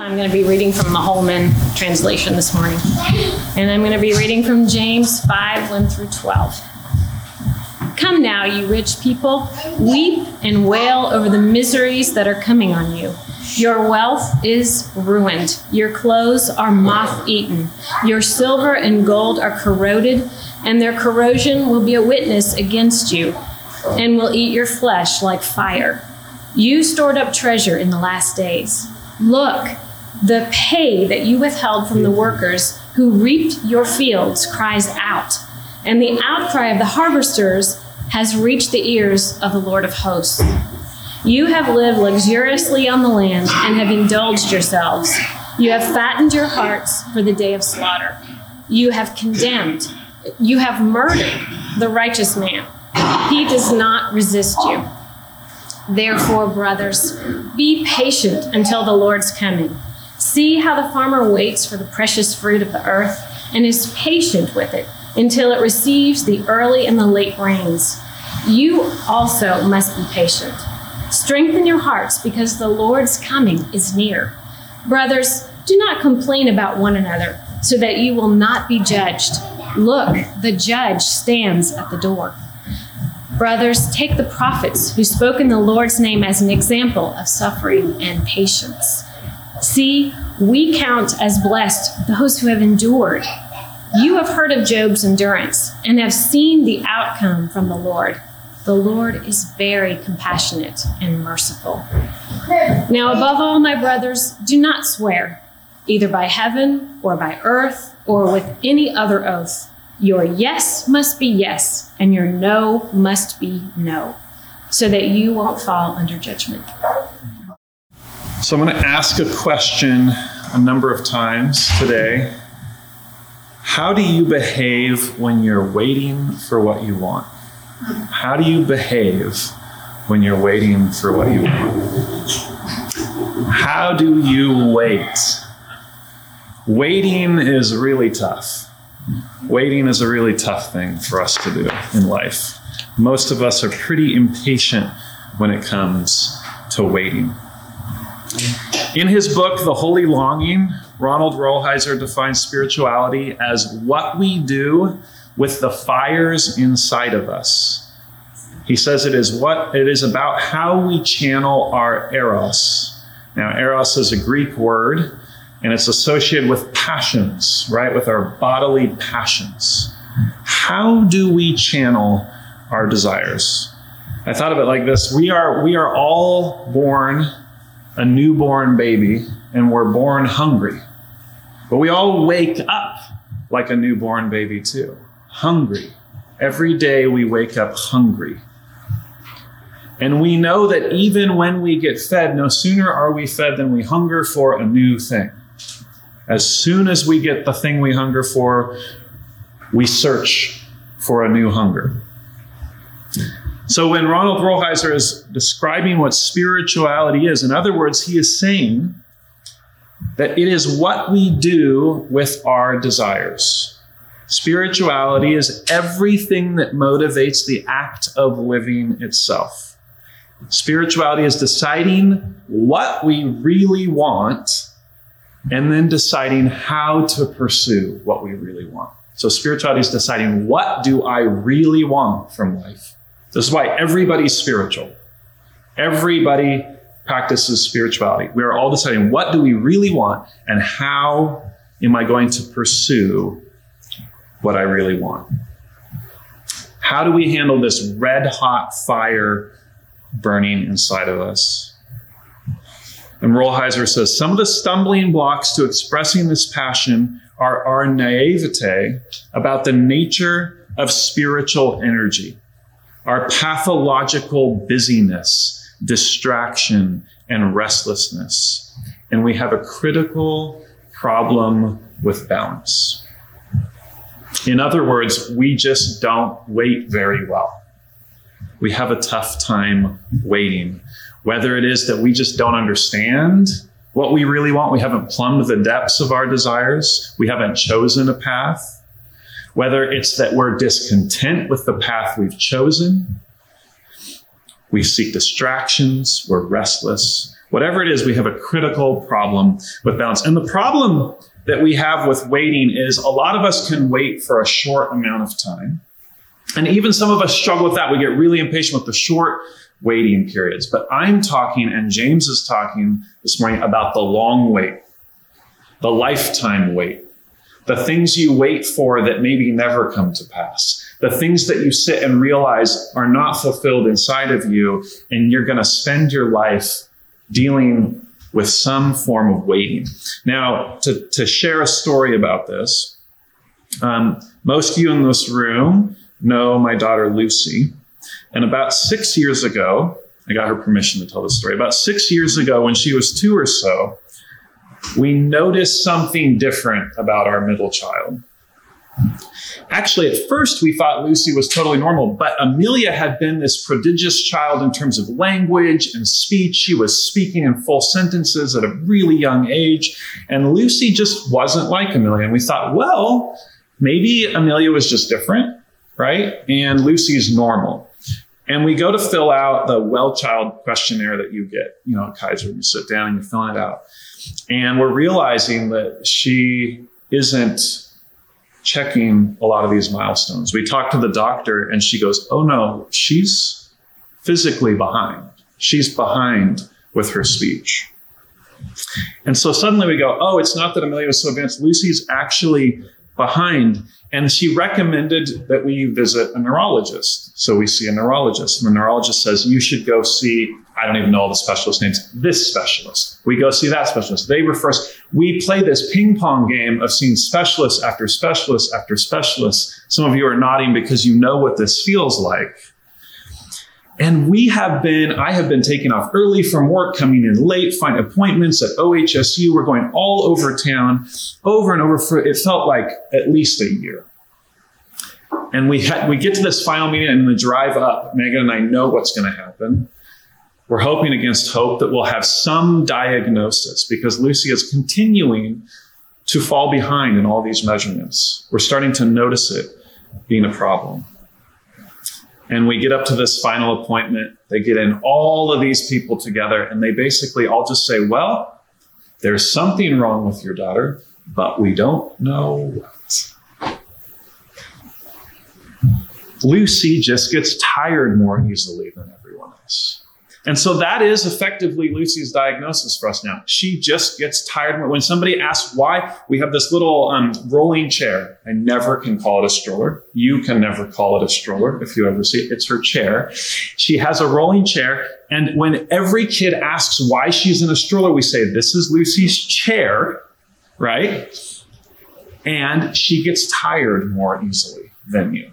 I'm going to be reading from the Holman translation this morning. And I'm going to be reading from James 5 1 through 12. Come now, you rich people, weep and wail over the miseries that are coming on you. Your wealth is ruined. Your clothes are moth eaten. Your silver and gold are corroded, and their corrosion will be a witness against you and will eat your flesh like fire. You stored up treasure in the last days. Look, the pay that you withheld from the workers who reaped your fields cries out, and the outcry of the harvesters has reached the ears of the Lord of hosts. You have lived luxuriously on the land and have indulged yourselves. You have fattened your hearts for the day of slaughter. You have condemned, you have murdered the righteous man. He does not resist you. Therefore, brothers, be patient until the Lord's coming. See how the farmer waits for the precious fruit of the earth and is patient with it until it receives the early and the late rains. You also must be patient. Strengthen your hearts because the Lord's coming is near. Brothers, do not complain about one another so that you will not be judged. Look, the judge stands at the door. Brothers, take the prophets who spoke in the Lord's name as an example of suffering and patience. See, we count as blessed those who have endured. You have heard of Job's endurance and have seen the outcome from the Lord. The Lord is very compassionate and merciful. Now, above all, my brothers, do not swear, either by heaven or by earth or with any other oath. Your yes must be yes, and your no must be no, so that you won't fall under judgment. So I'm going to ask a question a number of times today. How do you behave when you're waiting for what you want? How do you behave when you're waiting for what you want? How do you wait? Waiting is really tough. Waiting is a really tough thing for us to do in life. Most of us are pretty impatient when it comes to waiting. In his book, The Holy Longing, Ronald Rolheiser defines spirituality as what we do with the fires inside of us. He says it is what it is about how we channel our eros. Now, eros is a Greek word, and it's associated with passions, right? With our bodily passions. How do we channel our desires? I thought of it like this: we are we are all born a newborn baby, and we're born hungry. But we all wake up like a newborn baby, too, hungry. Every day we wake up hungry. And we know that even when we get fed, no sooner are we fed than we hunger for a new thing. As soon as we get the thing we hunger for, we search for a new hunger. So when Ronald Rolheiser is describing what spirituality is, in other words, he is saying that it is what we do with our desires. Spirituality is everything that motivates the act of living itself. Spirituality is deciding what we really want and then deciding how to pursue what we really want. So spirituality is deciding what do I really want from life? This is why everybody's spiritual. Everybody practices spirituality. We are all deciding what do we really want and how am I going to pursue what I really want? How do we handle this red hot fire burning inside of us? And Rolheiser says some of the stumbling blocks to expressing this passion are our naivete about the nature of spiritual energy our pathological busyness, distraction, and restlessness. And we have a critical problem with balance. In other words, we just don't wait very well. We have a tough time waiting. Whether it is that we just don't understand what we really want, we haven't plumbed the depths of our desires, we haven't chosen a path, whether it's that we're discontent with the path we've chosen, we seek distractions, we're restless, Whatever it is, we have a critical problem with balance. And the problem that we have with waiting is a lot of us can wait for a short amount of time. And even some of us struggle with that. We get really impatient with the short waiting periods. But I'm talking, and James is talking this morning about the long wait, the lifetime wait, the things you wait for that maybe never come to pass, the things that you sit and realize are not fulfilled inside of you, and you're going to spend your life dealing with some form of waiting. Now, to, to share a story about this, um, most of you in this room know my daughter Lucy. And about six years ago, I got her permission to tell this story. About six years ago, when she was two or so, we noticed something different about our middle child. Actually, at first, we thought Lucy was totally normal, but Amelia had been this prodigious child in terms of language and speech. She was speaking in full sentences at a really young age, and Lucy just wasn't like Amelia. And we thought, well, maybe Amelia was just different, right? And Lucy's normal. And we go to fill out the well child questionnaire that you get, you know, at Kaiser. You sit down and you're filling it out. And we're realizing that she isn't checking a lot of these milestones. We talk to the doctor and she goes, Oh no, she's physically behind. She's behind with her speech. And so suddenly we go, Oh, it's not that Amelia was so advanced. Lucy's actually behind. And she recommended that we visit a neurologist. So we see a neurologist. And the neurologist says, You should go see, I don't even know all the specialist names, this specialist. We go see that specialist. They refer us. We play this ping pong game of seeing specialist after specialist after specialist. Some of you are nodding because you know what this feels like. And we have been, I have been taking off early from work, coming in late, find appointments at OHSU. We're going all over town, over and over for, it felt like at least a year. And we had, we get to this final meeting and the drive up, Megan and I know what's going to happen. We're hoping against hope that we'll have some diagnosis because Lucy is continuing to fall behind in all these measurements. We're starting to notice it being a problem. And we get up to this final appointment. They get in all of these people together, and they basically all just say, Well, there's something wrong with your daughter, but we don't know what. Lucy just gets tired more easily than everyone else. And so that is effectively Lucy's diagnosis for us now. She just gets tired. When somebody asks why, we have this little um, rolling chair. I never can call it a stroller. You can never call it a stroller if you ever see it. It's her chair. She has a rolling chair. And when every kid asks why she's in a stroller, we say, This is Lucy's chair, right? And she gets tired more easily than you.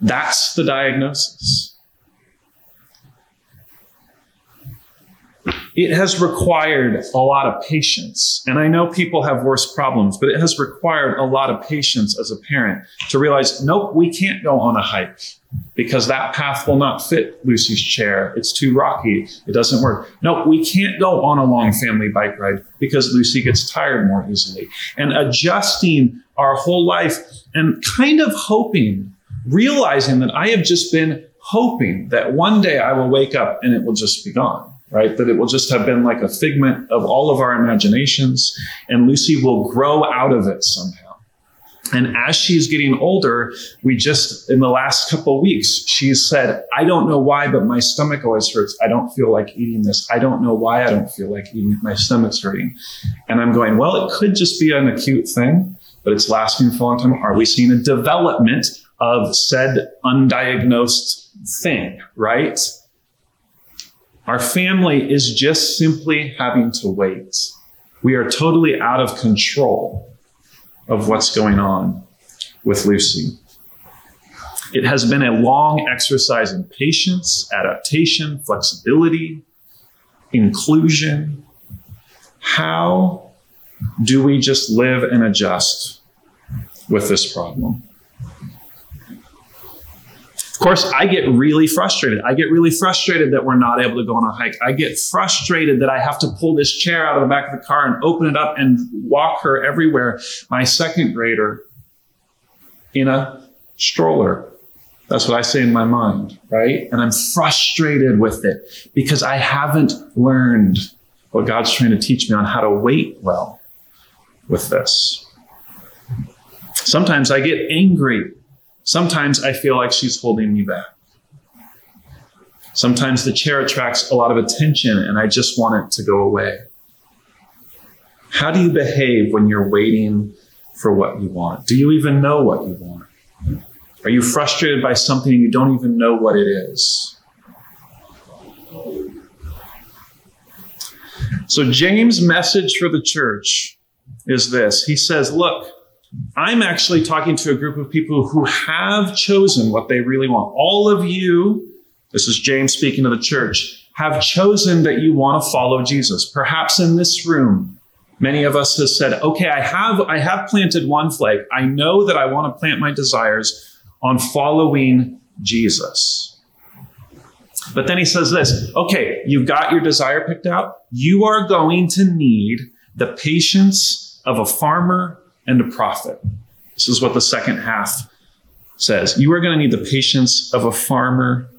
That's the diagnosis. It has required a lot of patience. And I know people have worse problems, but it has required a lot of patience as a parent to realize, nope, we can't go on a hike because that path will not fit Lucy's chair. It's too rocky. It doesn't work. Nope, we can't go on a long family bike ride because Lucy gets tired more easily. And adjusting our whole life and kind of hoping, realizing that I have just been hoping that one day I will wake up and it will just be gone right? That it will just have been like a figment of all of our imaginations, and Lucy will grow out of it somehow. And as she's getting older, we just, in the last couple weeks, she's said, I don't know why, but my stomach always hurts. I don't feel like eating this. I don't know why I don't feel like eating. My stomach's hurting. And I'm going, well, it could just be an acute thing, but it's lasting for a long time. Are we seeing a development of said undiagnosed thing, right? Our family is just simply having to wait. We are totally out of control of what's going on with Lucy. It has been a long exercise in patience, adaptation, flexibility, inclusion. How do we just live and adjust with this problem? Of course, I get really frustrated. I get really frustrated that we're not able to go on a hike. I get frustrated that I have to pull this chair out of the back of the car and open it up and walk her everywhere. My second grader in a stroller. That's what I say in my mind, right? And I'm frustrated with it because I haven't learned what God's trying to teach me on how to wait well with this. Sometimes I get angry. Sometimes I feel like she's holding me back. Sometimes the chair attracts a lot of attention and I just want it to go away. How do you behave when you're waiting for what you want? Do you even know what you want? Are you frustrated by something you don't even know what it is? So, James' message for the church is this He says, Look, I'm actually talking to a group of people who have chosen what they really want. All of you, this is James speaking to the church, have chosen that you want to follow Jesus. Perhaps in this room, many of us have said, okay, I have, I have planted one flag. I know that I want to plant my desires on following Jesus. But then he says this okay, you've got your desire picked out. You are going to need the patience of a farmer and a prophet. This is what the second half says. You are going to need the patience of a farmer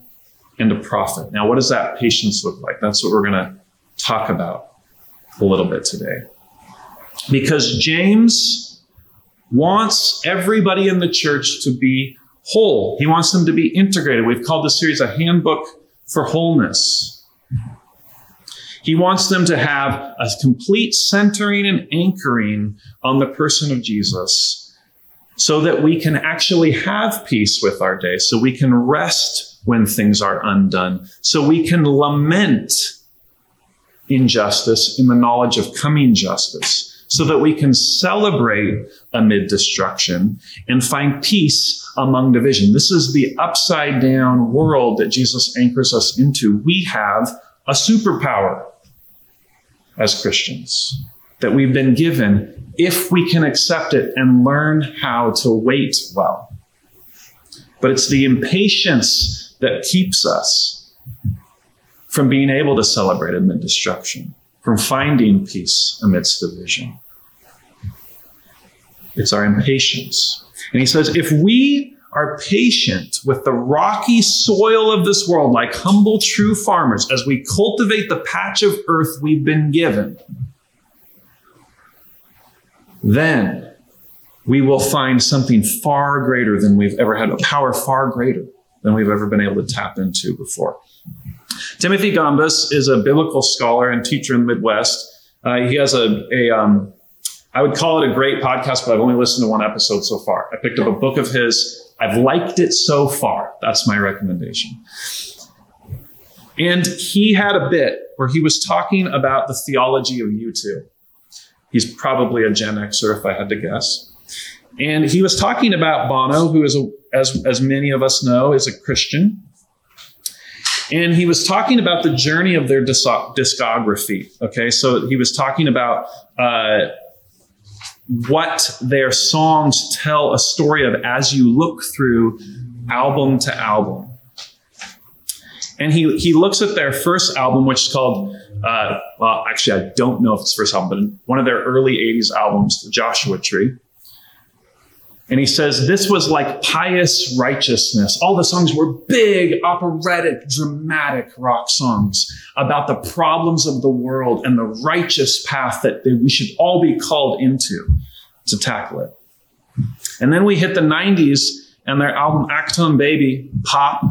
and a prophet. Now, what does that patience look like? That's what we're going to talk about a little bit today. Because James wants everybody in the church to be whole. He wants them to be integrated. We've called this series a handbook for wholeness. He wants them to have a complete centering and anchoring on the person of Jesus so that we can actually have peace with our day, so we can rest when things are undone, so we can lament injustice in the knowledge of coming justice so that we can celebrate amid destruction and find peace among division. This is the upside down world that Jesus anchors us into. We have a superpower as Christians that we've been given if we can accept it and learn how to wait well. But it's the impatience that keeps us from being able to celebrate amid destruction from finding peace amidst division. It's our impatience. And he says, if we are patient with the rocky soil of this world, like humble, true farmers, as we cultivate the patch of earth we've been given, then we will find something far greater than we've ever had, a power far greater than we've ever been able to tap into before. Timothy Gombis is a biblical scholar and teacher in the Midwest. Uh, he has a, a um, I would call it a great podcast, but I've only listened to one episode so far. I picked up a book of his. I've liked it so far. That's my recommendation. And he had a bit where he was talking about the theology of U2. He's probably a Gen Xer, if I had to guess. And he was talking about Bono, who is, a, as, as many of us know, is a Christian. And he was talking about the journey of their discography. Okay, so he was talking about uh, what their songs tell a story of as you look through album to album. And he, he looks at their first album, which is called, uh, well, actually, I don't know if it's first album, but one of their early 80s albums, The Joshua Tree. And he says, This was like pious righteousness. All the songs were big, operatic, dramatic rock songs about the problems of the world and the righteous path that we should all be called into to tackle it. And then we hit the 90s and their album Achtung Baby, Pop.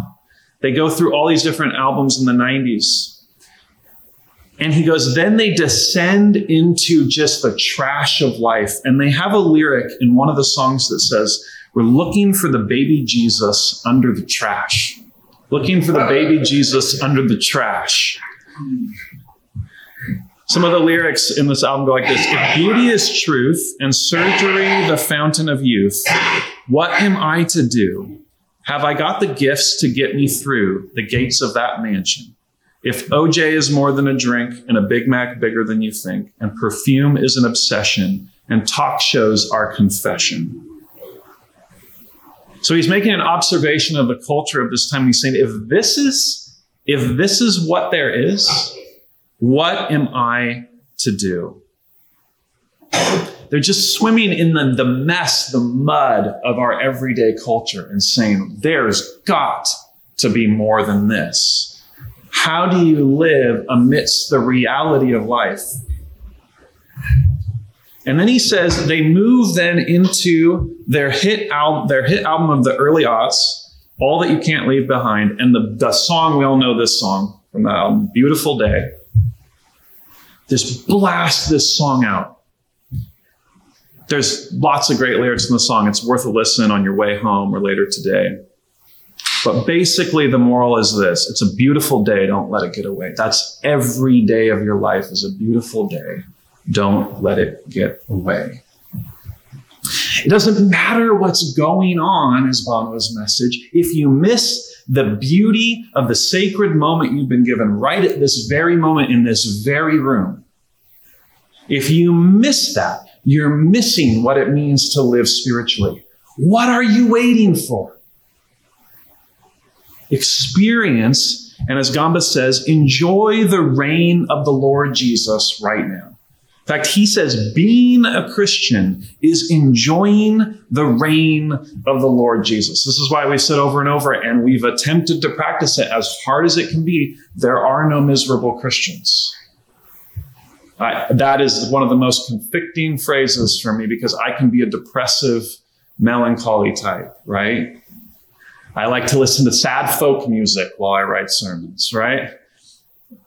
They go through all these different albums in the 90s. And he goes, then they descend into just the trash of life. And they have a lyric in one of the songs that says, We're looking for the baby Jesus under the trash. Looking for the baby Jesus under the trash. Some of the lyrics in this album go like this If beauty is truth and surgery the fountain of youth, what am I to do? Have I got the gifts to get me through the gates of that mansion? If OJ is more than a drink and a Big Mac bigger than you think, and perfume is an obsession, and talk shows are confession. So he's making an observation of the culture of this time. He's saying, if this is, if this is what there is, what am I to do? They're just swimming in the, the mess, the mud of our everyday culture and saying, there's got to be more than this. How do you live amidst the reality of life? And then he says they move then into their hit album, their hit album of the early aughts, All That You Can't Leave Behind, and the, the song, we all know this song from the album, Beautiful Day. Just blast this song out. There's lots of great lyrics in the song. It's worth a listen on your way home or later today. But basically, the moral is this it's a beautiful day. Don't let it get away. That's every day of your life is a beautiful day. Don't let it get away. It doesn't matter what's going on, is Bono's message. If you miss the beauty of the sacred moment you've been given right at this very moment in this very room, if you miss that, you're missing what it means to live spiritually. What are you waiting for? Experience, and as Gombis says, enjoy the reign of the Lord Jesus right now. In fact, he says being a Christian is enjoying the reign of the Lord Jesus. This is why we said over and over, and we've attempted to practice it as hard as it can be. There are no miserable Christians. I, that is one of the most convicting phrases for me because I can be a depressive, melancholy type, right? I like to listen to sad folk music while I write sermons, right?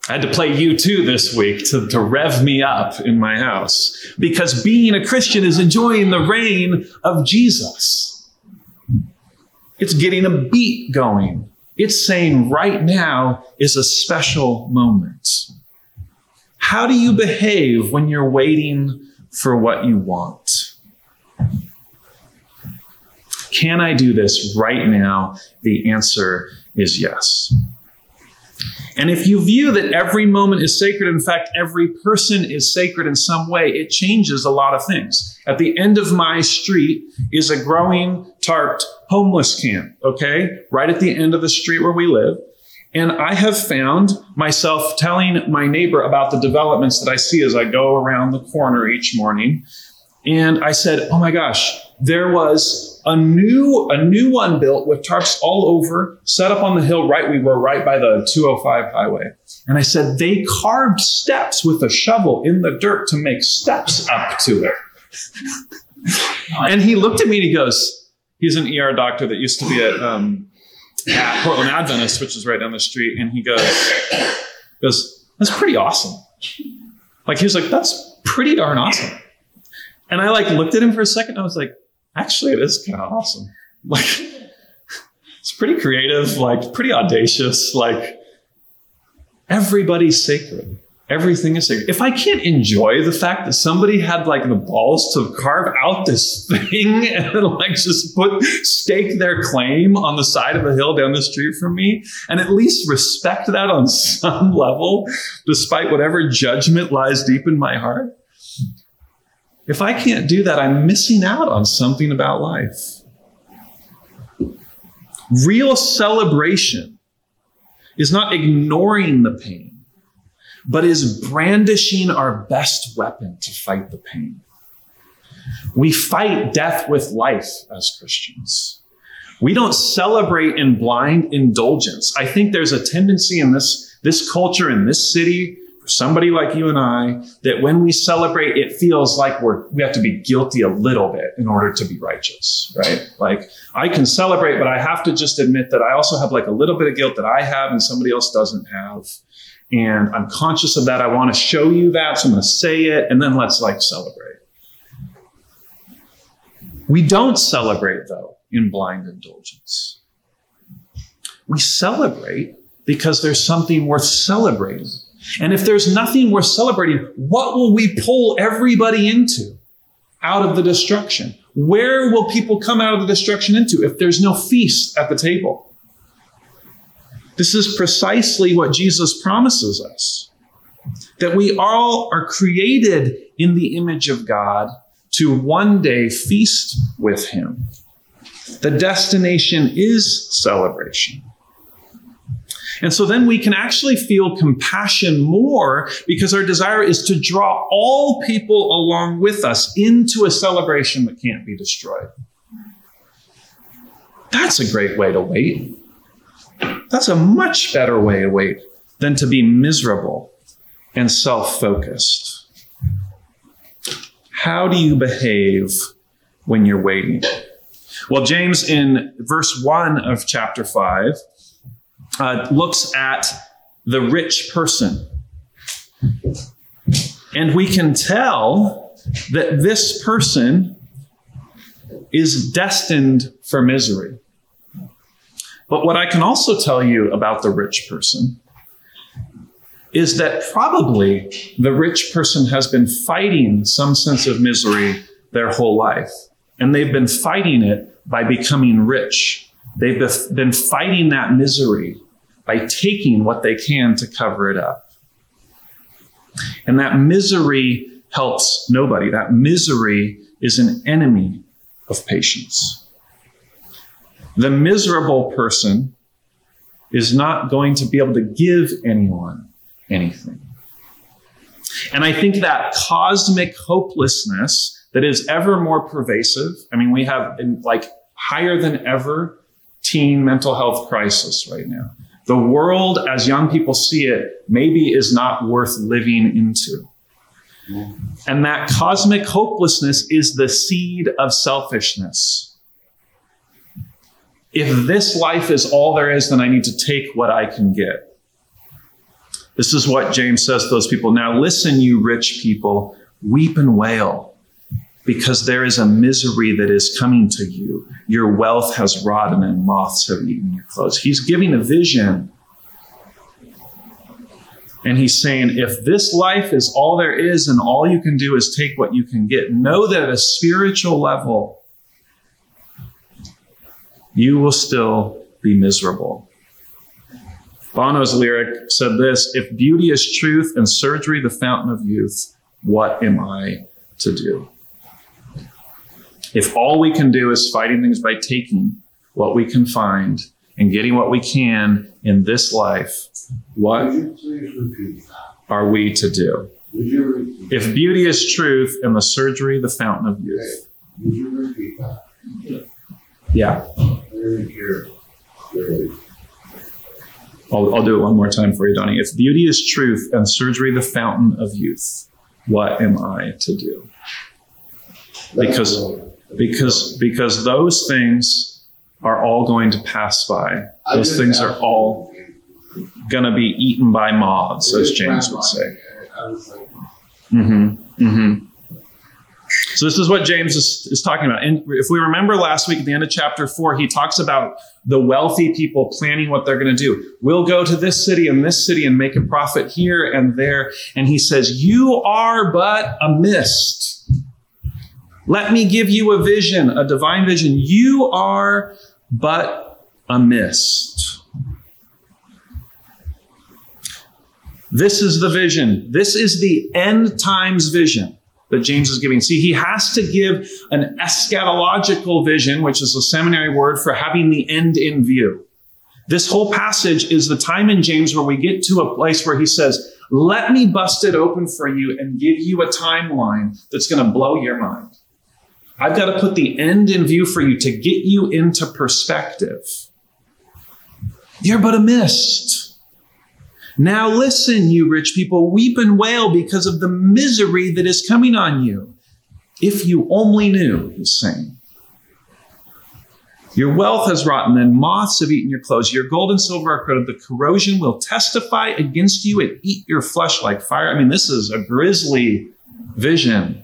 I had to play U2 this week to, to rev me up in my house because being a Christian is enjoying the reign of Jesus. It's getting a beat going. It's saying right now is a special moment. How do you behave when you're waiting for what you want? Can I do this right now? The answer is yes. And if you view that every moment is sacred, in fact, every person is sacred in some way, it changes a lot of things. At the end of my street is a growing, tarped homeless camp, okay? Right at the end of the street where we live. And I have found myself telling my neighbor about the developments that I see as I go around the corner each morning. And I said, Oh my gosh, there was a new a new one built with tarps all over, set up on the hill right we were right by the 205 highway. And I said they carved steps with a shovel in the dirt to make steps up to it. and he looked at me and he goes, he's an ER doctor that used to be at um, at Portland Adventist, which is right down the street, and he goes, goes, that's pretty awesome. Like he was like, that's pretty darn awesome. And I like looked at him for a second. I was like, actually, it is kind of awesome. Like, it's pretty creative, like pretty audacious. Like, everybody's sacred. Everything is sacred. If I can't enjoy the fact that somebody had like the balls to carve out this thing and like just put stake their claim on the side of a hill down the street from me and at least respect that on some level, despite whatever judgment lies deep in my heart. If I can't do that, I'm missing out on something about life. Real celebration is not ignoring the pain but is brandishing our best weapon to fight the pain. We fight death with life as Christians. We don't celebrate in blind indulgence. I think there's a tendency in this, this culture, in this city, somebody like you and I, that when we celebrate, it feels like we're, we have to be guilty a little bit in order to be righteous, right? Like I can celebrate, but I have to just admit that I also have like a little bit of guilt that I have and somebody else doesn't have and I'm conscious of that. I want to show you that, so I'm going to say it, and then let's like celebrate. We don't celebrate, though, in blind indulgence. We celebrate because there's something worth celebrating. And if there's nothing worth celebrating, what will we pull everybody into out of the destruction? Where will people come out of the destruction into if there's no feast at the table? This is precisely what Jesus promises us that we all are created in the image of God to one day feast with Him. The destination is celebration. And so then we can actually feel compassion more because our desire is to draw all people along with us into a celebration that can't be destroyed. That's a great way to wait. That's a much better way to wait than to be miserable and self focused. How do you behave when you're waiting? Well, James in verse 1 of chapter 5 uh, looks at the rich person. And we can tell that this person is destined for misery. But what I can also tell you about the rich person is that probably the rich person has been fighting some sense of misery their whole life. And they've been fighting it by becoming rich. They've been fighting that misery by taking what they can to cover it up. And that misery helps nobody. That misery is an enemy of patience. The miserable person is not going to be able to give anyone anything. And I think that cosmic hopelessness that is ever more pervasive. I mean, we have like higher than ever teen mental health crisis right now. The world, as young people see it, maybe is not worth living into. And that cosmic hopelessness is the seed of selfishness. If this life is all there is, then I need to take what I can get. This is what James says to those people. Now listen, you rich people, weep and wail because there is a misery that is coming to you. Your wealth has rotten and moths have eaten your clothes. He's giving a vision. And he's saying, if this life is all there is and all you can do is take what you can get, know that at a spiritual level, you will still be miserable. Bono's lyric said this If beauty is truth and surgery the fountain of youth, what am I to do? If all we can do is fighting things by taking what we can find and getting what we can in this life, what are we to do? If beauty is truth and the surgery the fountain of youth. Yeah. I'll, I'll do it one more time for you, Donnie. If beauty is truth and surgery the fountain of youth, what am I to do? Because because because those things are all going to pass by. Those things are all going to be eaten by moths, as James would say. Mm-hmm. Mm-hmm. So this is what James is, is talking about. And if we remember last week at the end of chapter four, he talks about the wealthy people planning what they're going to do. We'll go to this city and this city and make a profit here and there. And he says, you are but a mist. Let me give you a vision, a divine vision. You are but a mist. This is the vision. This is the end times vision that James is giving. See, he has to give an eschatological vision, which is a seminary word for having the end in view. This whole passage is the time in James where we get to a place where he says, Let me bust it open for you and give you a timeline that's going to blow your mind. I've got to put the end in view for you to get you into perspective. You're but a mist. Now listen, you rich people, weep and wail because of the misery that is coming on you. If you only knew, he's saying. Your wealth has rotten, and moths have eaten your clothes. Your gold and silver are corroded. The corrosion will testify against you and eat your flesh like fire. I mean, this is a grisly vision.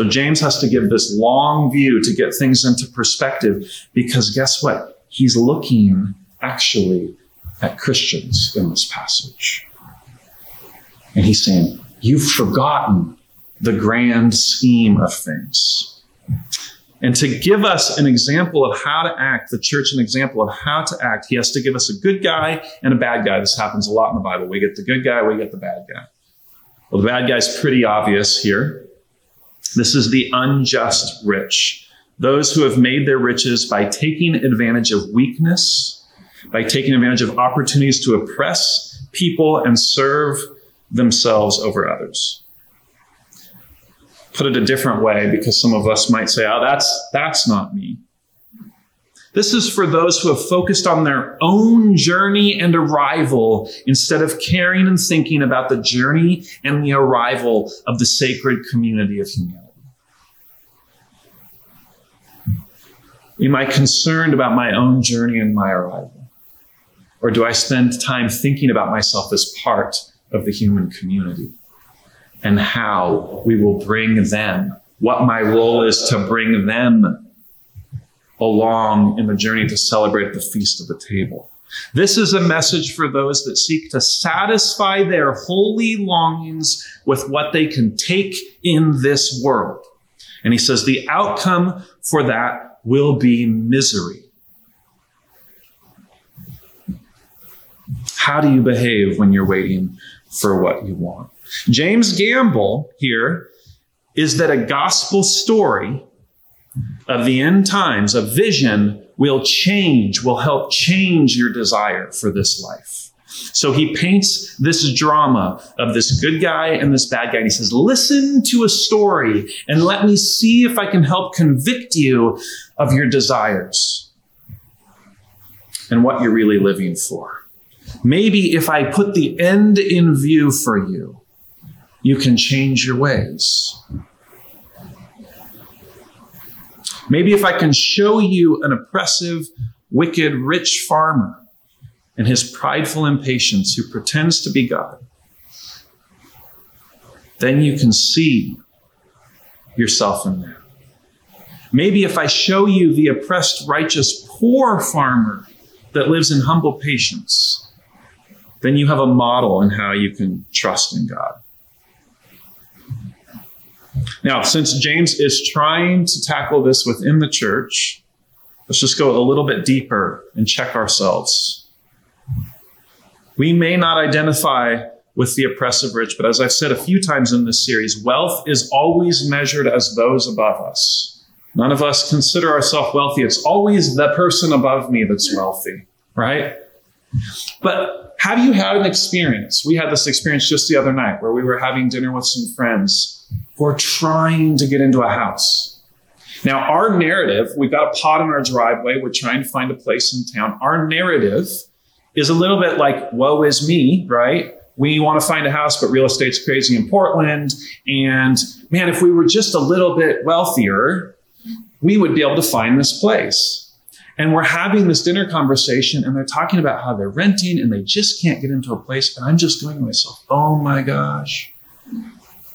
So James has to give this long view to get things into perspective because guess what? He's looking actually at Christians in this passage. And he's saying, You've forgotten the grand scheme of things. And to give us an example of how to act, the church an example of how to act, he has to give us a good guy and a bad guy. This happens a lot in the Bible. We get the good guy, we get the bad guy. Well, the bad guy's pretty obvious here. This is the unjust rich. Those who have made their riches by taking advantage of weakness, by taking advantage of opportunities to oppress people and serve themselves over others. Put it a different way, because some of us might say, oh, that's, that's not me. This is for those who have focused on their own journey and arrival instead of caring and thinking about the journey and the arrival of the sacred community of humanity. Am I concerned about my own journey and my arrival? Or do I spend time thinking about myself as part of the human community and how we will bring them, what my role is to bring them along in the journey to celebrate the feast of the table. This is a message for those that seek to satisfy their holy longings with what they can take in this world. And he says the outcome for that will be misery. How do you behave when you're waiting for what you want? James Gamble here is that a gospel story of the end times, a vision will change, will help change your desire for this life. So he paints this drama of this good guy and this bad guy. And he says, listen to a story and let me see if I can help convict you of your desires and what you're really living for. Maybe if I put the end in view for you, you can change your ways. Maybe if I can show you an oppressive, wicked, rich farmer and his prideful impatience who pretends to be God, then you can see yourself in there. Maybe if I show you the oppressed, righteous, poor farmer that lives in humble patience, then you have a model in how you can trust in God. Now, since James is trying to tackle this within the church, let's just go a little bit deeper and check ourselves. We may not identify with the oppressive rich, but as I've said a few times in this series, wealth is always measured as those above us. None of us consider ourselves wealthy. It's always the person above me that's wealthy, right? But have you had an experience? We had this experience just the other night where we were having dinner with some friends who are trying to get into a house. Now, our narrative, we've got a pot in our driveway. We're trying to find a place in town. Our narrative is a little bit like, woe is me, right? We want to find a house, but real estate's crazy in Portland. And man, if we were just a little bit wealthier, we would be able to find this place. And we're having this dinner conversation and they're talking about how they're renting and they just can't get into a place. And I'm just going to myself, oh my gosh,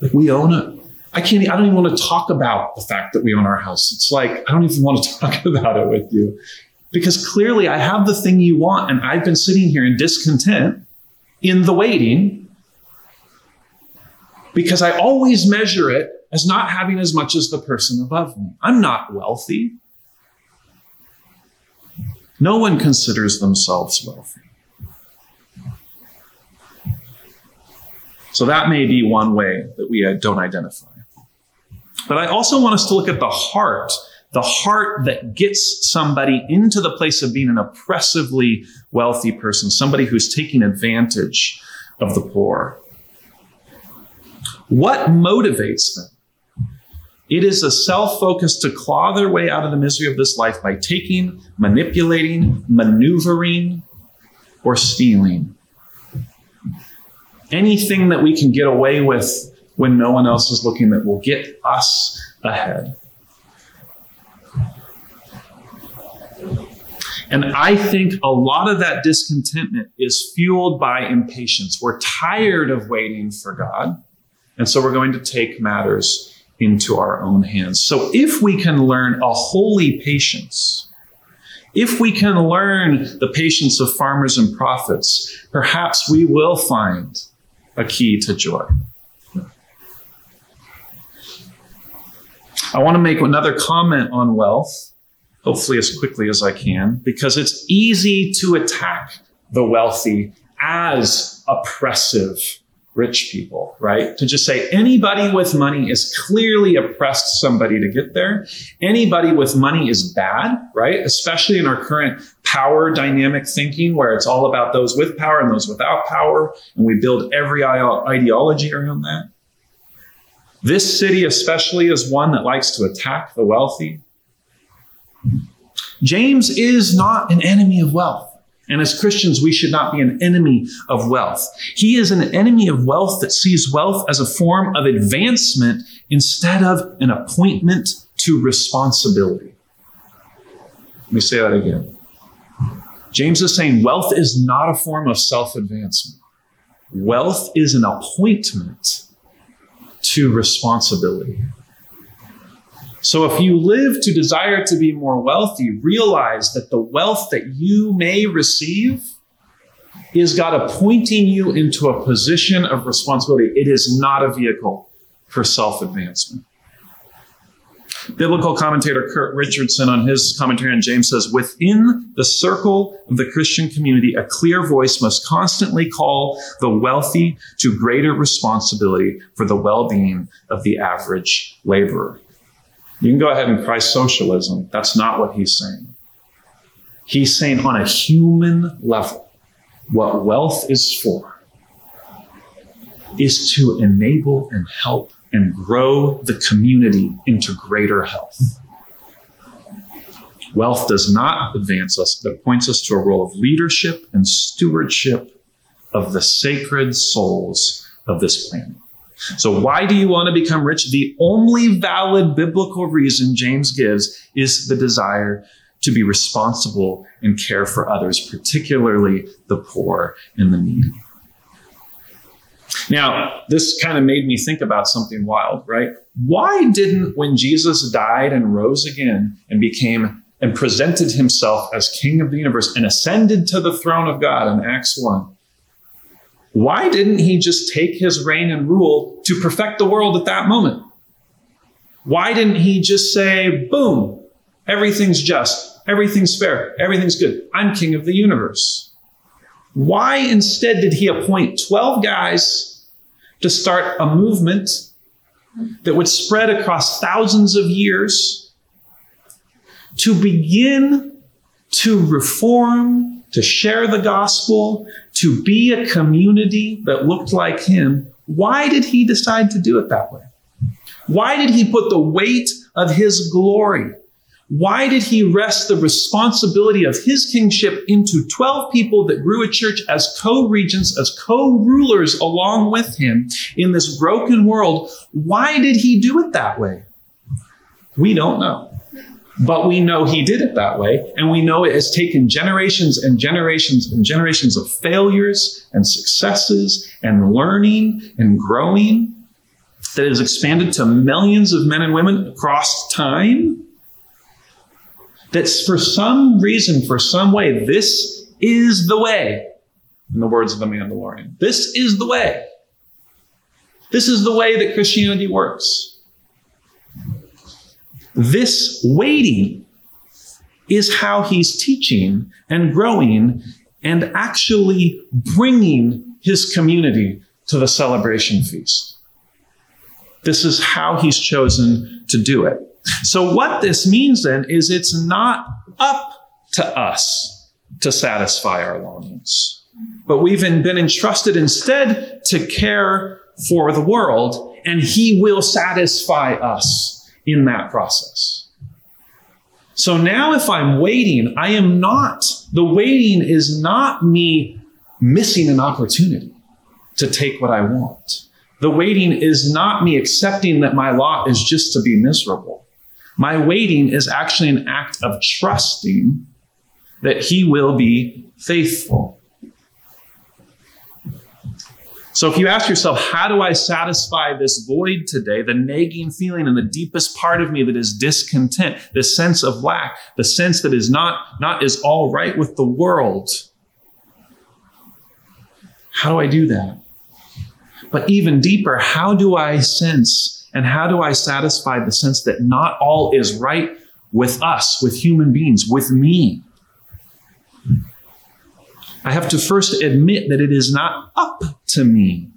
like we own it. I can't, I don't even want to talk about the fact that we own our house. It's like, I don't even want to talk about it with you because clearly I have the thing you want and I've been sitting here in discontent in the waiting because I always measure it as not having as much as the person above me. I'm not wealthy. No one considers themselves wealthy. So that may be one way that we uh, don't identify. But I also want us to look at the heart, the heart that gets somebody into the place of being an oppressively wealthy person, somebody who's taking advantage of the poor. What motivates them? It is a self focus to claw their way out of the misery of this life by taking, manipulating, maneuvering, or stealing. Anything that we can get away with when no one else is looking that will get us ahead. And I think a lot of that discontentment is fueled by impatience. We're tired of waiting for God. And so we're going to take matters into our own hands. So if we can learn a holy patience, if we can learn the patience of farmers and prophets, perhaps we will find a key to joy. I want to make another comment on wealth, hopefully as quickly as I can, because it's easy to attack the wealthy as oppressive rich people, right? To just say anybody with money is clearly oppressed somebody to get there. Anybody with money is bad, right? Especially in our current power dynamic thinking where it's all about those with power and those without power. And we build every ideology around that. This city, especially, is one that likes to attack the wealthy. James is not an enemy of wealth. And as Christians, we should not be an enemy of wealth. He is an enemy of wealth that sees wealth as a form of advancement instead of an appointment to responsibility. Let me say that again. James is saying wealth is not a form of self advancement. Wealth is an appointment to responsibility. So if you live to desire to be more wealthy, realize that the wealth that you may receive is God appointing you into a position of responsibility. It is not a vehicle for self advancement. Biblical commentator Kurt Richardson, on his commentary on James, says Within the circle of the Christian community, a clear voice must constantly call the wealthy to greater responsibility for the well being of the average laborer. You can go ahead and cry socialism. That's not what he's saying. He's saying on a human level, what wealth is for is to enable and help and grow the community into greater health. Wealth does not advance us, but points us to a role of leadership and stewardship of the sacred souls of this planet. So, why do you want to become rich? The only valid biblical reason James gives is the desire to be responsible and care for others, particularly the poor and the needy. Now, this kind of made me think about something wild, right? Why didn't, when Jesus died and rose again and became and presented himself as King of the universe and ascended to the throne of God in Acts 1, why didn't he just take his reign and rule to perfect the world at that moment? Why didn't he just say, boom, everything's just, everything's fair, everything's good, I'm king of the universe? Why instead did he appoint 12 guys to start a movement that would spread across thousands of years to begin to reform to share the gospel, to be a community that looked like him, why did he decide to do it that way? Why did he put the weight of his glory? Why did he rest the responsibility of his kingship into 12 people that grew a church as co regents, as co rulers along with him in this broken world? Why did he do it that way? We don't know. But we know he did it that way. And we know it has taken generations and generations and generations of failures and successes and learning and growing that has expanded to millions of men and women across time. That's for some reason, for some way, this is the way, in the words of the Mandalorian. This is the way. This is the way that Christianity works. This waiting is how he's teaching and growing and actually bringing his community to the celebration feast. This is how he's chosen to do it. So, what this means then is it's not up to us to satisfy our longings, but we've been entrusted instead to care for the world, and he will satisfy us in that process. So now, if I'm waiting, I am not, the waiting is not me missing an opportunity to take what I want. The waiting is not me accepting that my lot is just to be miserable. My waiting is actually an act of trusting that He will be faithful. So if you ask yourself, how do I satisfy this void today, the nagging feeling in the deepest part of me that is discontent, the sense of lack, the sense that is not, not is all right with the world. How do I do that? But even deeper, how do I sense and how do I satisfy the sense that not all is right with us, with human beings, with me? I have to first admit that it is not up to me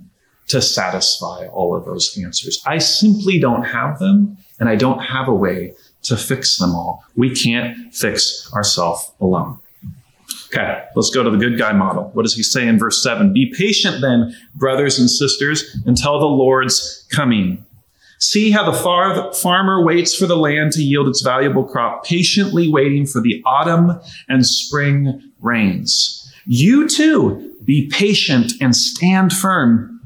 to satisfy all of those answers. I simply don't have them, and I don't have a way to fix them all. We can't fix ourselves alone. Okay, let's go to the good guy model. What does he say in verse 7? Be patient then, brothers and sisters, until the Lord's coming. See how the far, farmer waits for the land to yield its valuable crop, patiently waiting for the autumn and spring rains. You too, be patient and stand firm,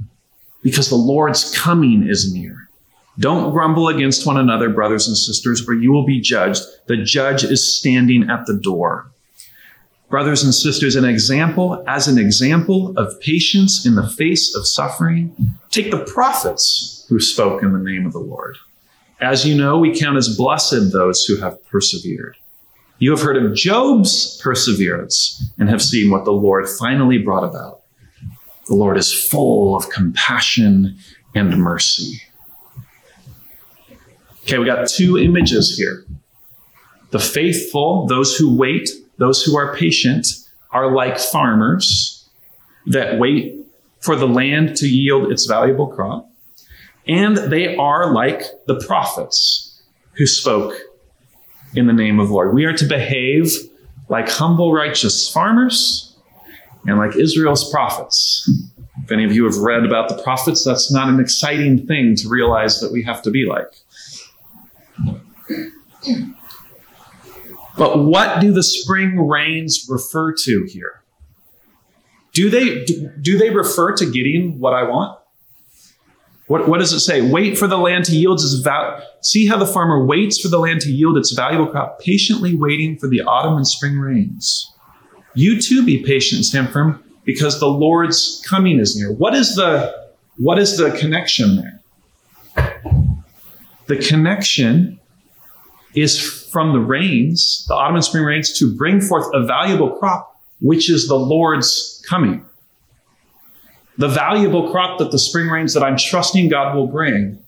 because the Lord's coming is near. Don't grumble against one another, brothers and sisters, or you will be judged. The judge is standing at the door. Brothers and sisters, an example, as an example of patience in the face of suffering, take the prophets who spoke in the name of the Lord. As you know, we count as blessed those who have persevered. You have heard of Job's perseverance and have seen what the Lord finally brought about. The Lord is full of compassion and mercy. Okay, we got two images here. The faithful, those who wait those who are patient are like farmers that wait for the land to yield its valuable crop. And they are like the prophets who spoke in the name of the Lord. We are to behave like humble, righteous farmers and like Israel's prophets. If any of you have read about the prophets, that's not an exciting thing to realize that we have to be like. But what do the spring rains refer to here? Do they, do they refer to getting what I want? What, what does it say? Wait for the land to yield its val- See how the farmer waits for the land to yield its valuable crop, patiently waiting for the autumn and spring rains. You too be patient, stand firm, because the Lord's coming is near. What is the what is the connection there? The connection is from the rains, the autumn and spring rains, to bring forth a valuable crop, which is the Lord's coming. The valuable crop that the spring rains that I'm trusting God will bring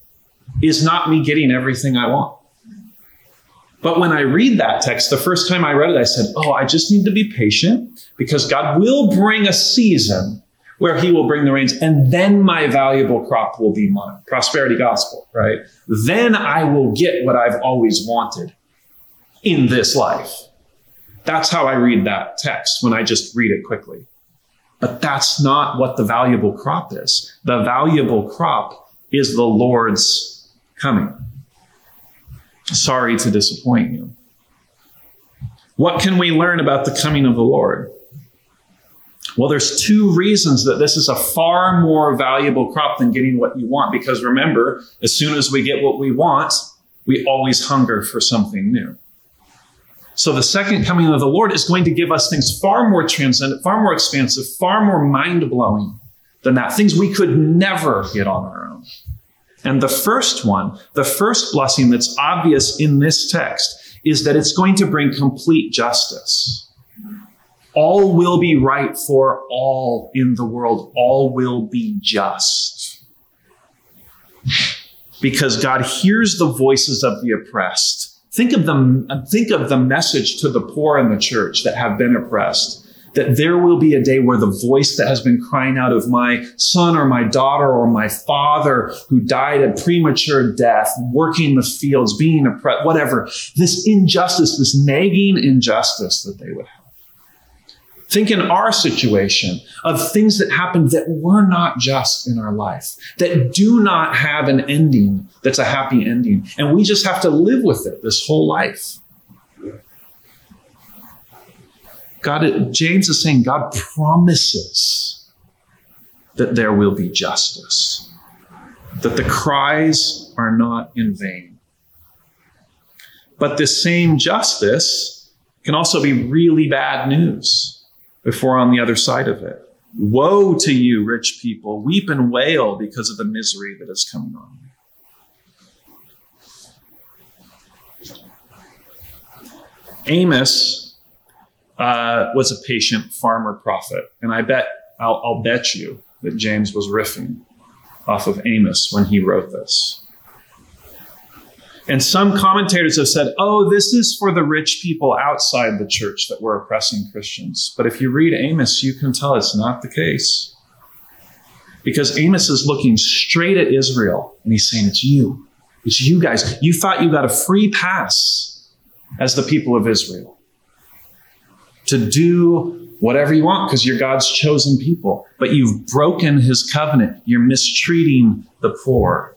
is not me getting everything I want. But when I read that text, the first time I read it, I said, Oh, I just need to be patient because God will bring a season where he will bring the rains, and then my valuable crop will be mine. Prosperity gospel, right? Then I will get what I've always wanted in this life. That's how I read that text when I just read it quickly. But that's not what the valuable crop is. The valuable crop is the Lord's coming. Sorry to disappoint you. What can we learn about the coming of the Lord? Well, there's two reasons that this is a far more valuable crop than getting what you want. Because remember, as soon as we get what we want, we always hunger for something new. So the second coming of the Lord is going to give us things far more transcendent, far more expansive, far more mind blowing than that. Things we could never get on our own. And the first one, the first blessing that's obvious in this text is that it's going to bring complete justice. All will be right for all in the world. All will be just. Because God hears the voices of the oppressed. Think of the, think of the message to the poor in the church that have been oppressed. That there will be a day where the voice that has been crying out of my son or my daughter or my father who died a premature death, working the fields, being oppressed, whatever, this injustice, this nagging injustice that they would have Think in our situation of things that happened that were not just in our life, that do not have an ending that's a happy ending. And we just have to live with it this whole life. God, James is saying God promises that there will be justice, that the cries are not in vain. But this same justice can also be really bad news before on the other side of it. Woe to you, rich people. Weep and wail because of the misery that is coming on. Amos uh, was a patient farmer prophet, and I bet I'll, I'll bet you that James was riffing off of Amos when he wrote this. And some commentators have said, oh, this is for the rich people outside the church that were oppressing Christians. But if you read Amos, you can tell it's not the case. Because Amos is looking straight at Israel and he's saying, It's you. It's you guys. You thought you got a free pass as the people of Israel to do whatever you want because you're God's chosen people. But you've broken his covenant. You're mistreating the poor.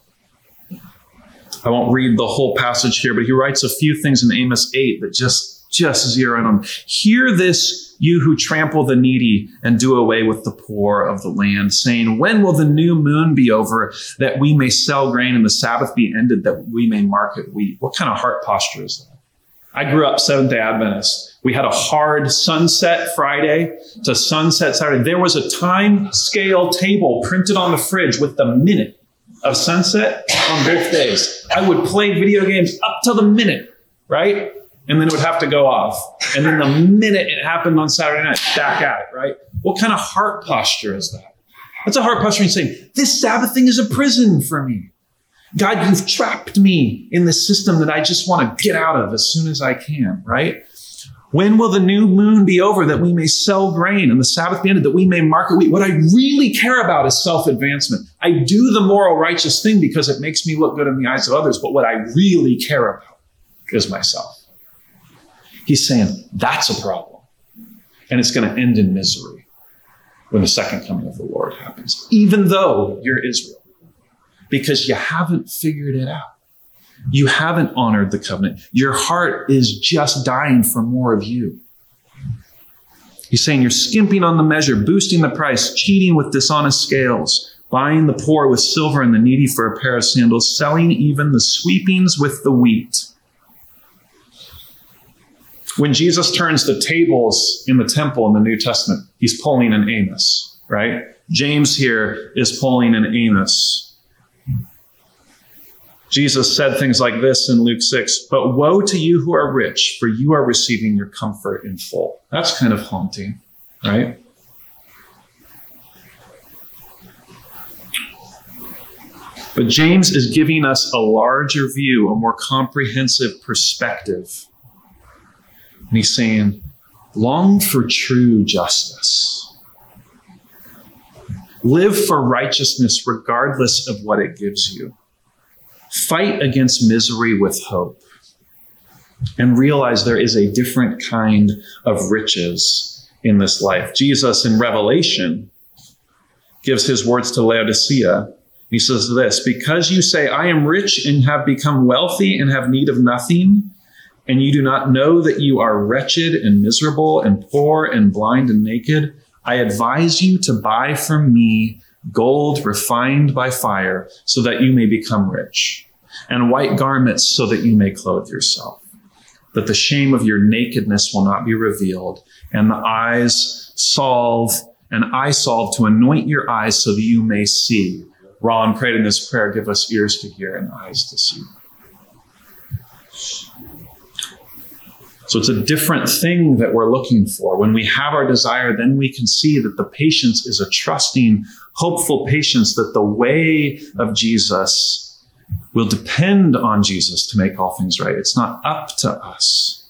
I won't read the whole passage here, but he writes a few things in Amos 8 that just, just zero in on. Hear this, you who trample the needy and do away with the poor of the land, saying, When will the new moon be over that we may sell grain and the Sabbath be ended that we may market wheat? What kind of heart posture is that? I grew up Seventh day Adventist. We had a hard sunset Friday to sunset Saturday. There was a time scale table printed on the fridge with the minute of sunset on both days. I would play video games up till the minute, right? And then it would have to go off. And then the minute it happened on Saturday night, back at it, right? What kind of heart posture is that? That's a heart posture saying, this Sabbath thing is a prison for me. God, you've trapped me in the system that I just want to get out of as soon as I can, right? When will the new moon be over that we may sell grain and the Sabbath be ended that we may market wheat? What I really care about is self advancement. I do the moral righteous thing because it makes me look good in the eyes of others, but what I really care about is myself. He's saying that's a problem. And it's going to end in misery when the second coming of the Lord happens, even though you're Israel, because you haven't figured it out. You haven't honored the covenant. Your heart is just dying for more of you. He's saying you're skimping on the measure, boosting the price, cheating with dishonest scales, buying the poor with silver and the needy for a pair of sandals, selling even the sweepings with the wheat. When Jesus turns the tables in the temple in the New Testament, he's pulling an Amos, right? James here is pulling an Amos. Jesus said things like this in Luke 6 But woe to you who are rich, for you are receiving your comfort in full. That's kind of haunting, right? But James is giving us a larger view, a more comprehensive perspective. And he's saying, long for true justice. Live for righteousness regardless of what it gives you. Fight against misery with hope and realize there is a different kind of riches in this life. Jesus in Revelation gives his words to Laodicea. He says this Because you say, I am rich and have become wealthy and have need of nothing, and you do not know that you are wretched and miserable and poor and blind and naked, I advise you to buy from me gold refined by fire, so that you may become rich, and white garments, so that you may clothe yourself, that the shame of your nakedness will not be revealed, and the eyes salve, and eye salve to anoint your eyes, so that you may see. Ron prayed in this prayer, give us ears to hear and eyes to see. So it's a different thing that we're looking for. When we have our desire, then we can see that the patience is a trusting, hopeful patience that the way of Jesus will depend on Jesus to make all things right. It's not up to us.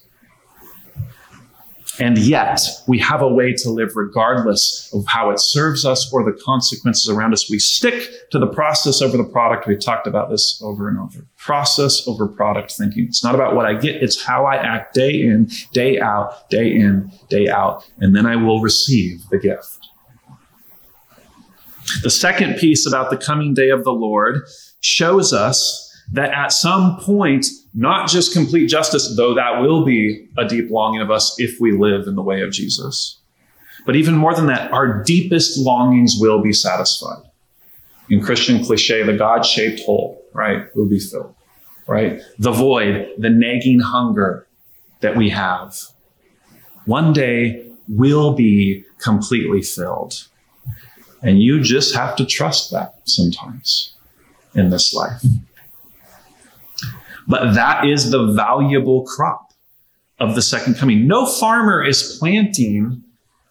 And yet, we have a way to live regardless of how it serves us or the consequences around us. We stick to the process over the product. We've talked about this over and over. Process over product thinking. It's not about what I get, it's how I act day in, day out, day in, day out. And then I will receive the gift. The second piece about the coming day of the Lord shows us that at some point, not just complete justice, though that will be a deep longing of us if we live in the way of Jesus, but even more than that, our deepest longings will be satisfied. In Christian cliche, the God shaped hole, right, will be filled, right? The void, the nagging hunger that we have, one day will be completely filled. And you just have to trust that sometimes in this life. But that is the valuable crop of the second coming. No farmer is planting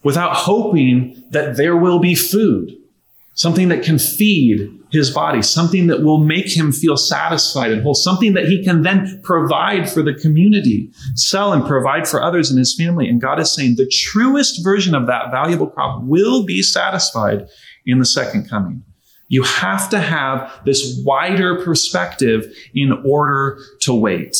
without hoping that there will be food, something that can feed his body, something that will make him feel satisfied and whole, something that he can then provide for the community, sell and provide for others in his family. And God is saying the truest version of that valuable crop will be satisfied in the second coming. You have to have this wider perspective in order to wait.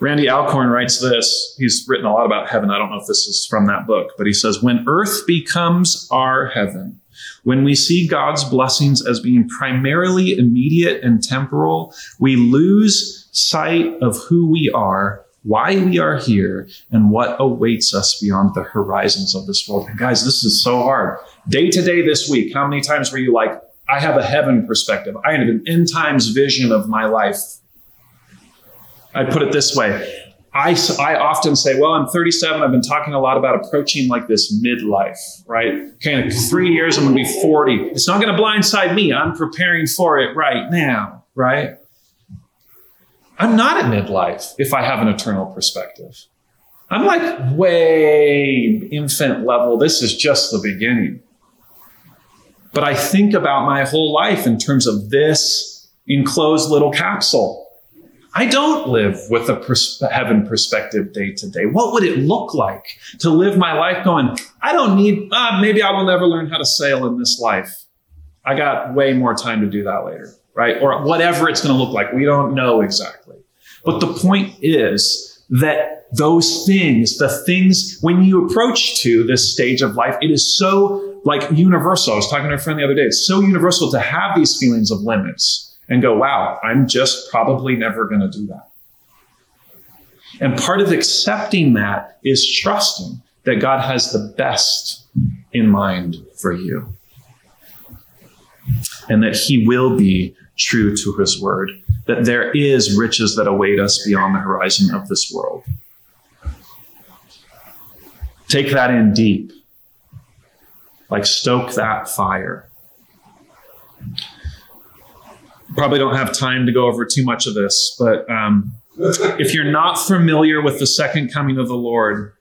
Randy Alcorn writes this. He's written a lot about heaven. I don't know if this is from that book, but he says, When earth becomes our heaven, when we see God's blessings as being primarily immediate and temporal, we lose sight of who we are, why we are here, and what awaits us beyond the horizons of this world. And guys, this is so hard. Day to day this week, how many times were you like, I have a heaven perspective. I have an end times vision of my life. I put it this way. I, I often say, well, I'm 37. I've been talking a lot about approaching like this midlife, right? Kind of three years, I'm going to be 40. It's not going to blindside me. I'm preparing for it right now, right? I'm not at midlife if I have an eternal perspective. I'm like way infant level. This is just the beginning. But I think about my whole life in terms of this enclosed little capsule. I don't live with a pers- heaven perspective day to day. What would it look like to live my life going, I don't need, uh, maybe I will never learn how to sail in this life. I got way more time to do that later, right? Or whatever it's going to look like. We don't know exactly. But the point is that those things, the things, when you approach to this stage of life, it is so like universal. I was talking to a friend the other day. It's so universal to have these feelings of limits and go, wow, I'm just probably never going to do that. And part of accepting that is trusting that God has the best in mind for you and that He will be true to His word, that there is riches that await us beyond the horizon of this world. Take that in deep, like stoke that fire probably don't have time to go over too much of this, but um, if you're not familiar with the second coming of the Lord,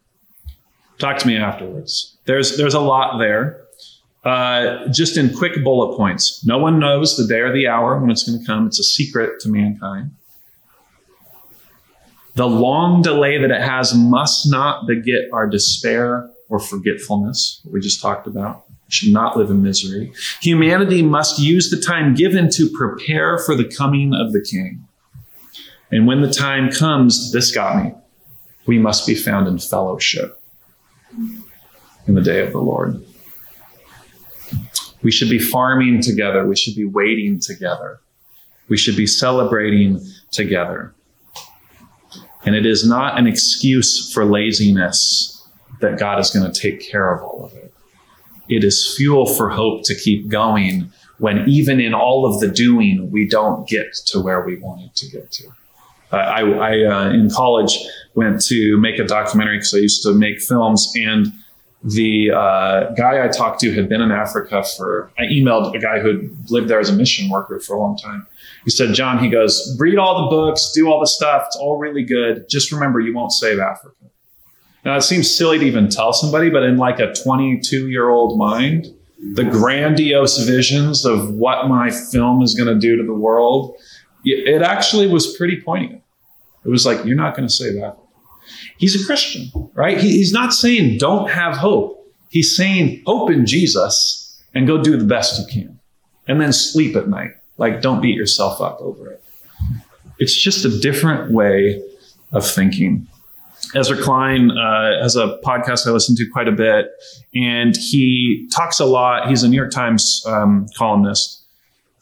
talk to me afterwards. There's there's a lot there. Uh, just in quick bullet points. No one knows the day or the hour when it's going to come. It's a secret to mankind. The long delay that it has must not beget our despair or forgetfulness, what we just talked about We should not live in misery. Humanity must use the time given to prepare for the coming of the King. And when the time comes, this got me, we must be found in fellowship in the day of the Lord. We should be farming together. We should be waiting together. We should be celebrating together. And it is not an excuse for laziness that God is going to take care of all of it it is fuel for hope to keep going when even in all of the doing, we don't get to where we wanted to get to. I, I uh, in college, went to make a documentary because I used to make films and the uh, guy I talked to had been in Africa for, I emailed a guy who had lived there as a mission worker for a long time. He said, John, he goes, read all the books, do all the stuff. It's all really good. Just remember, you won't save Africa. Now, it seems silly to even tell somebody, but in like a 22 year old mind, the grandiose visions of what my film is going to do to the world, it actually was pretty poignant. It was like, you're not going to say that. He's a Christian, right? He's not saying don't have hope. He's saying hope in Jesus and go do the best you can. And then sleep at night. Like, don't beat yourself up over it. It's just a different way of thinking. Ezra Klein uh, has a podcast I listen to quite a bit, and he talks a lot. He's a New York Times um, columnist,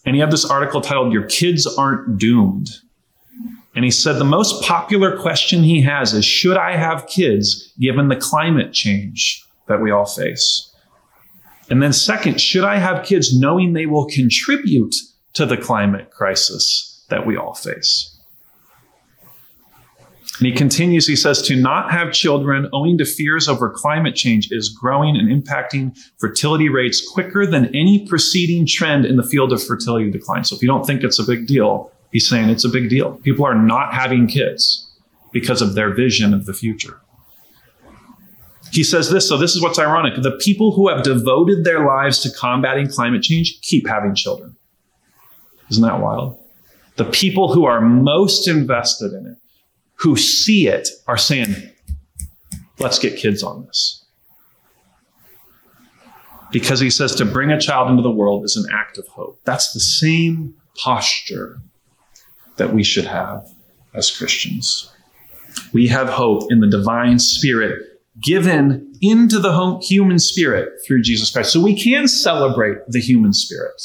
and he had this article titled "Your Kids Aren't Doomed." And he said the most popular question he has is, "Should I have kids given the climate change that we all face?" And then, second, should I have kids knowing they will contribute to the climate crisis that we all face? And he continues, he says, to not have children owing to fears over climate change is growing and impacting fertility rates quicker than any preceding trend in the field of fertility decline. So if you don't think it's a big deal, he's saying it's a big deal. People are not having kids because of their vision of the future. He says this, so this is what's ironic. The people who have devoted their lives to combating climate change keep having children. Isn't that wild? The people who are most invested in it, who see it are saying, let's get kids on this. Because he says to bring a child into the world is an act of hope. That's the same posture that we should have as Christians. We have hope in the divine spirit given into the human spirit through Jesus Christ. So we can celebrate the human spirit.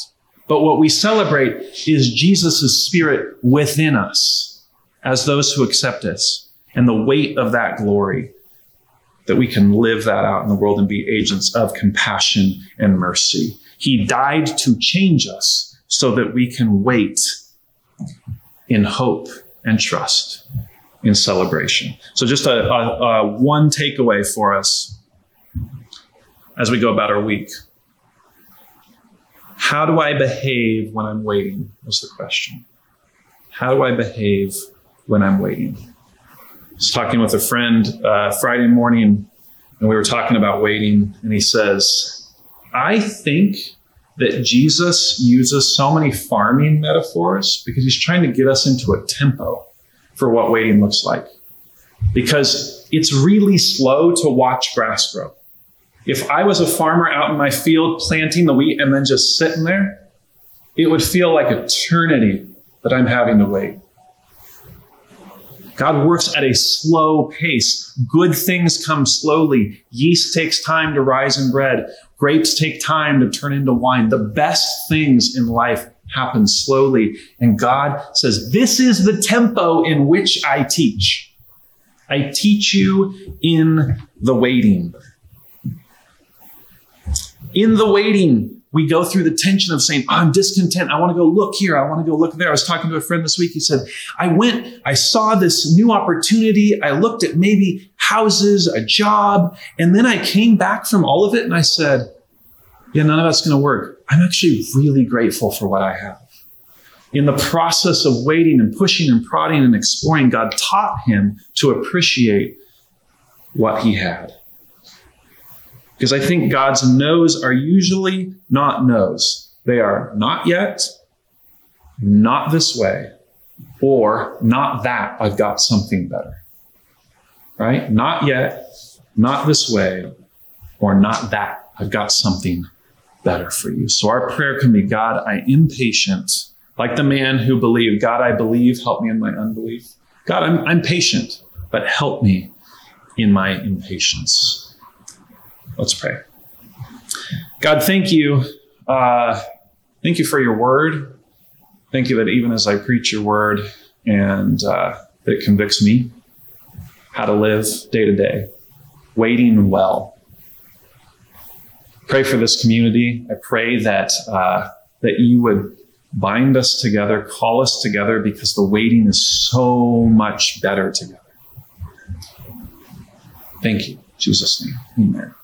But what we celebrate is Jesus' spirit within us as those who accept us and the weight of that glory that we can live that out in the world and be agents of compassion and mercy. He died to change us so that we can wait in hope and trust in celebration. So, just a, a, a one takeaway for us as we go about our week. How do I behave when I'm waiting? Was the question. How do I behave when I'm waiting? I was talking with a friend uh, Friday morning, and we were talking about waiting, and he says, I think that Jesus uses so many farming metaphors because he's trying to get us into a tempo for what waiting looks like. Because it's really slow to watch grass grow. If I was a farmer out in my field planting the wheat and then just sitting there, it would feel like eternity that I'm having to wait. God works at a slow pace. Good things come slowly. Yeast takes time to rise in bread. Grapes take time to turn into wine. The best things in life happen slowly. And God says, this is the tempo in which I teach. I teach you in the waiting. In the waiting, we go through the tension of saying, I'm discontent. I want to go look here. I want to go look there. I was talking to a friend this week. He said, I went, I saw this new opportunity. I looked at maybe houses, a job, and then I came back from all of it and I said, yeah, none of that's going to work. I'm actually really grateful for what I have. In the process of waiting and pushing and prodding and exploring, God taught him to appreciate what he had. Because I think God's no's are usually not no's. They are not yet, not this way, or not that. I've got something better. Right? Not yet, not this way, or not that. I've got something better for you. So our prayer can be God, I am patient, like the man who believed. God, I believe, help me in my unbelief. God, I'm, I'm patient, but help me in my impatience. Let's pray. God, thank you. Uh, thank you for your word. Thank you that even as I preach your word and uh, it convicts me how to live day to day, waiting well. Pray for this community. I pray that uh, that you would bind us together, call us together, because the waiting is so much better together. Thank you. Jesus' name. Amen.